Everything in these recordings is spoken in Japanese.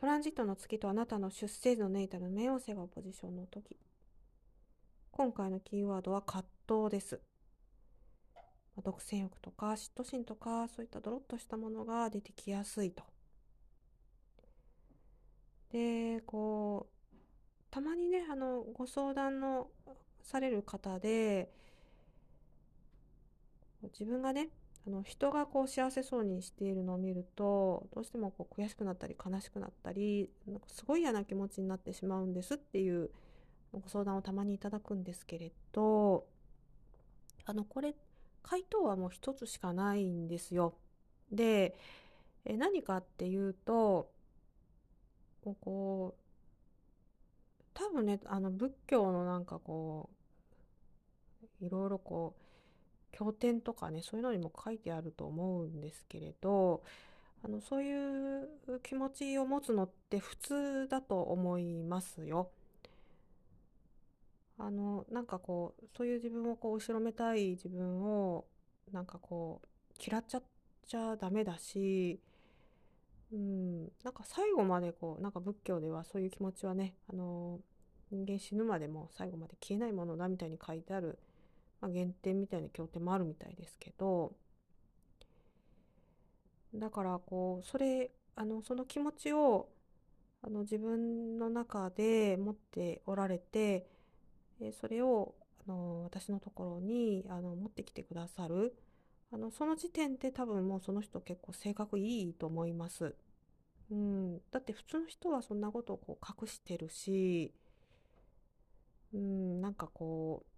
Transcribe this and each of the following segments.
トランジットの月とあなたの出生時のネイタルの冥王星がポジションの時今回のキーワードは葛藤です独占欲とか嫉妬心とかそういったドロッとしたものが出てきやすいと。でこうたまにねあのご相談のされる方で自分がねあの人がこう幸せそうにしているのを見るとどうしてもこう悔しくなったり悲しくなったりなんかすごい嫌な気持ちになってしまうんですっていうご相談をたまにいただくんですけれどあのこれ回答はもう一つしかないんですよ。でえ何かっていうとこう多分ねあの仏教のなんかこういろいろこう経典とかねそういうのにも書いてあると思うんですけれどあのそういう気持ちを持つのって普通だと思いますよ。あのなんかこうそういう自分をこう後ろめたい自分をなんかこう嫌っちゃっちゃダメだしうん、なんか最後までこうなんか仏教ではそういう気持ちはねあの人間死ぬまでも最後まで消えないものだみたいに書いてある、まあ、原点みたいな経典もあるみたいですけどだからこうそれあのその気持ちをあの自分の中で持っておられてえそれをあの私のところにあの持ってきてくださる。あのその時点で多分もうその人結構性格いいと思います。うん、だって普通の人はそんなことをこう隠してるし、うん、なんかこう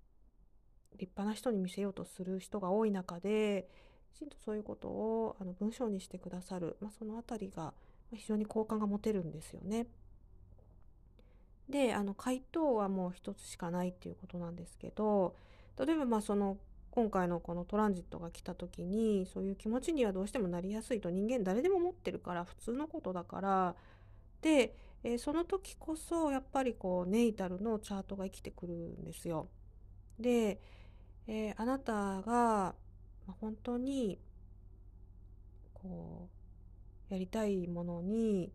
立派な人に見せようとする人が多い中できちんとそういうことをあの文章にしてくださる、まあ、その辺りが非常に好感が持てるんですよね。であの回答はもう一つしかないっていうことなんですけど例えばまあその今回のこのトランジットが来た時にそういう気持ちにはどうしてもなりやすいと人間誰でも持ってるから普通のことだからで、えー、その時こそやっぱりこうネイタルのチャートが生きてくるんですよ。で、えー、あなたが、本当にこうやりたいものに、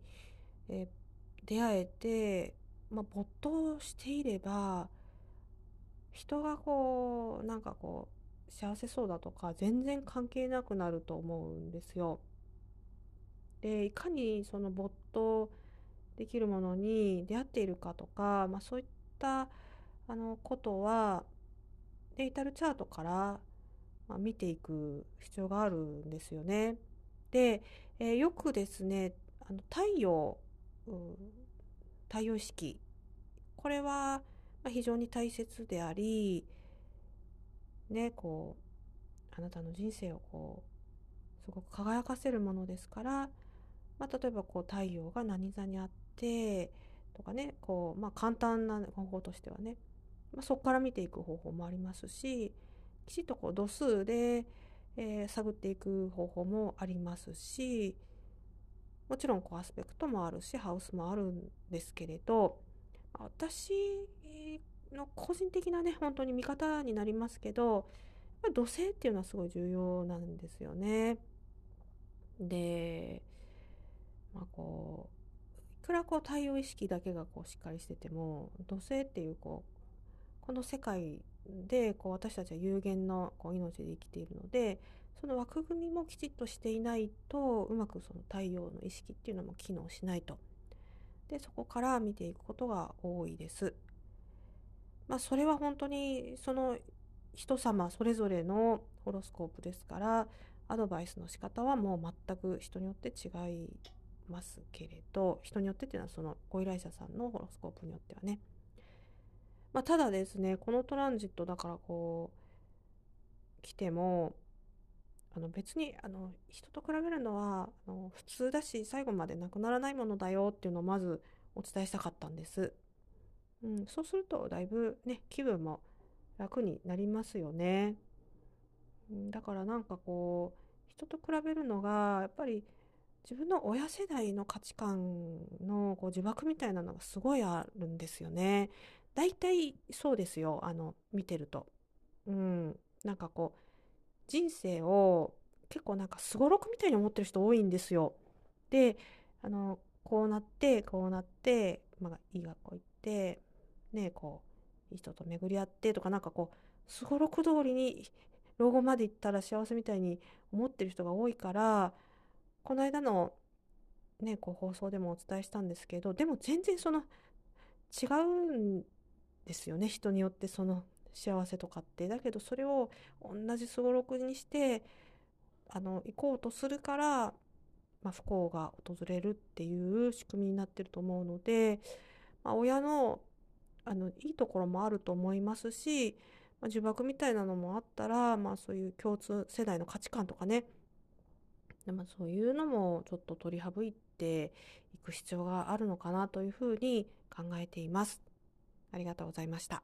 えー、出会えて、まあ、没頭していれば人がこうなんかこう幸せそうだとか全然関係なくなると思うんですよ。でいかにその没頭できるものに出会っているかとか、まあ、そういったあのことはデータルチャートから、ま、見ていく必要があるんですよね。で、えー、よくですねあの太陽、太陽意識これは非常に大切でありねこうあなたの人生をこうすごく輝かせるものですから、まあ、例えばこう太陽が何座にあってとかねこう、まあ、簡単な方法としてはね、まあ、そこから見ていく方法もありますしきちっとこう度数で、えー、探っていく方法もありますしもちろんこうアスペクトもあるしハウスもあるんですけれど私の個人的なね本当に見方になりますけど土星っていうのはすごい重要なんですよね。でまあこういくらこう太陽意識だけがこうしっかりしてても土星っていうこうこの世界でこう私たちは有限のこう命で生きているのでその枠組みもきちっとしていないとうまくその太陽の意識っていうのも機能しないと。でそこから見ていくことが多いです。まあ、それは本当にその人様それぞれのホロスコープですからアドバイスの仕方はもう全く人によって違いますけれど人によってっていうのはそのご依頼者さんのホロスコープによってはね、まあ、ただですねこのトランジットだからこう来てもあの別にあの人と比べるのはあの普通だし最後までなくならないものだよっていうのをまずお伝えしたかったんです。うん、そうするとだいぶね気分も楽になりますよね。だからなんかこう人と比べるのがやっぱり自分の親世代の価値観のこう呪縛みたいなのがすごいあるんですよね。大体そうですよあの見てると。うん、なんかこう人生を結構なんかすごろくみたいに思ってる人多いんですよ。であのこうなってこうなって、まあ、いい学校行ってねこういい人と巡り合ってとかなんかこうすごろく通りに老後まで行ったら幸せみたいに思ってる人が多いからこの間のねこう放送でもお伝えしたんですけどでも全然その違うんですよね。人によってその幸せとかって。だけどそれを同じすごろくにしてあの行こうとするから、まあ、不幸が訪れるっていう仕組みになってると思うので、まあ、親のあのいいところもあると思いますし、まあ、呪縛みたいなのもあったら、まあ、そういう共通世代の価値観とかね。で、ま、そういうのもちょっと取り省いていく必要があるのかなというふうに考えています。ありがとうございました。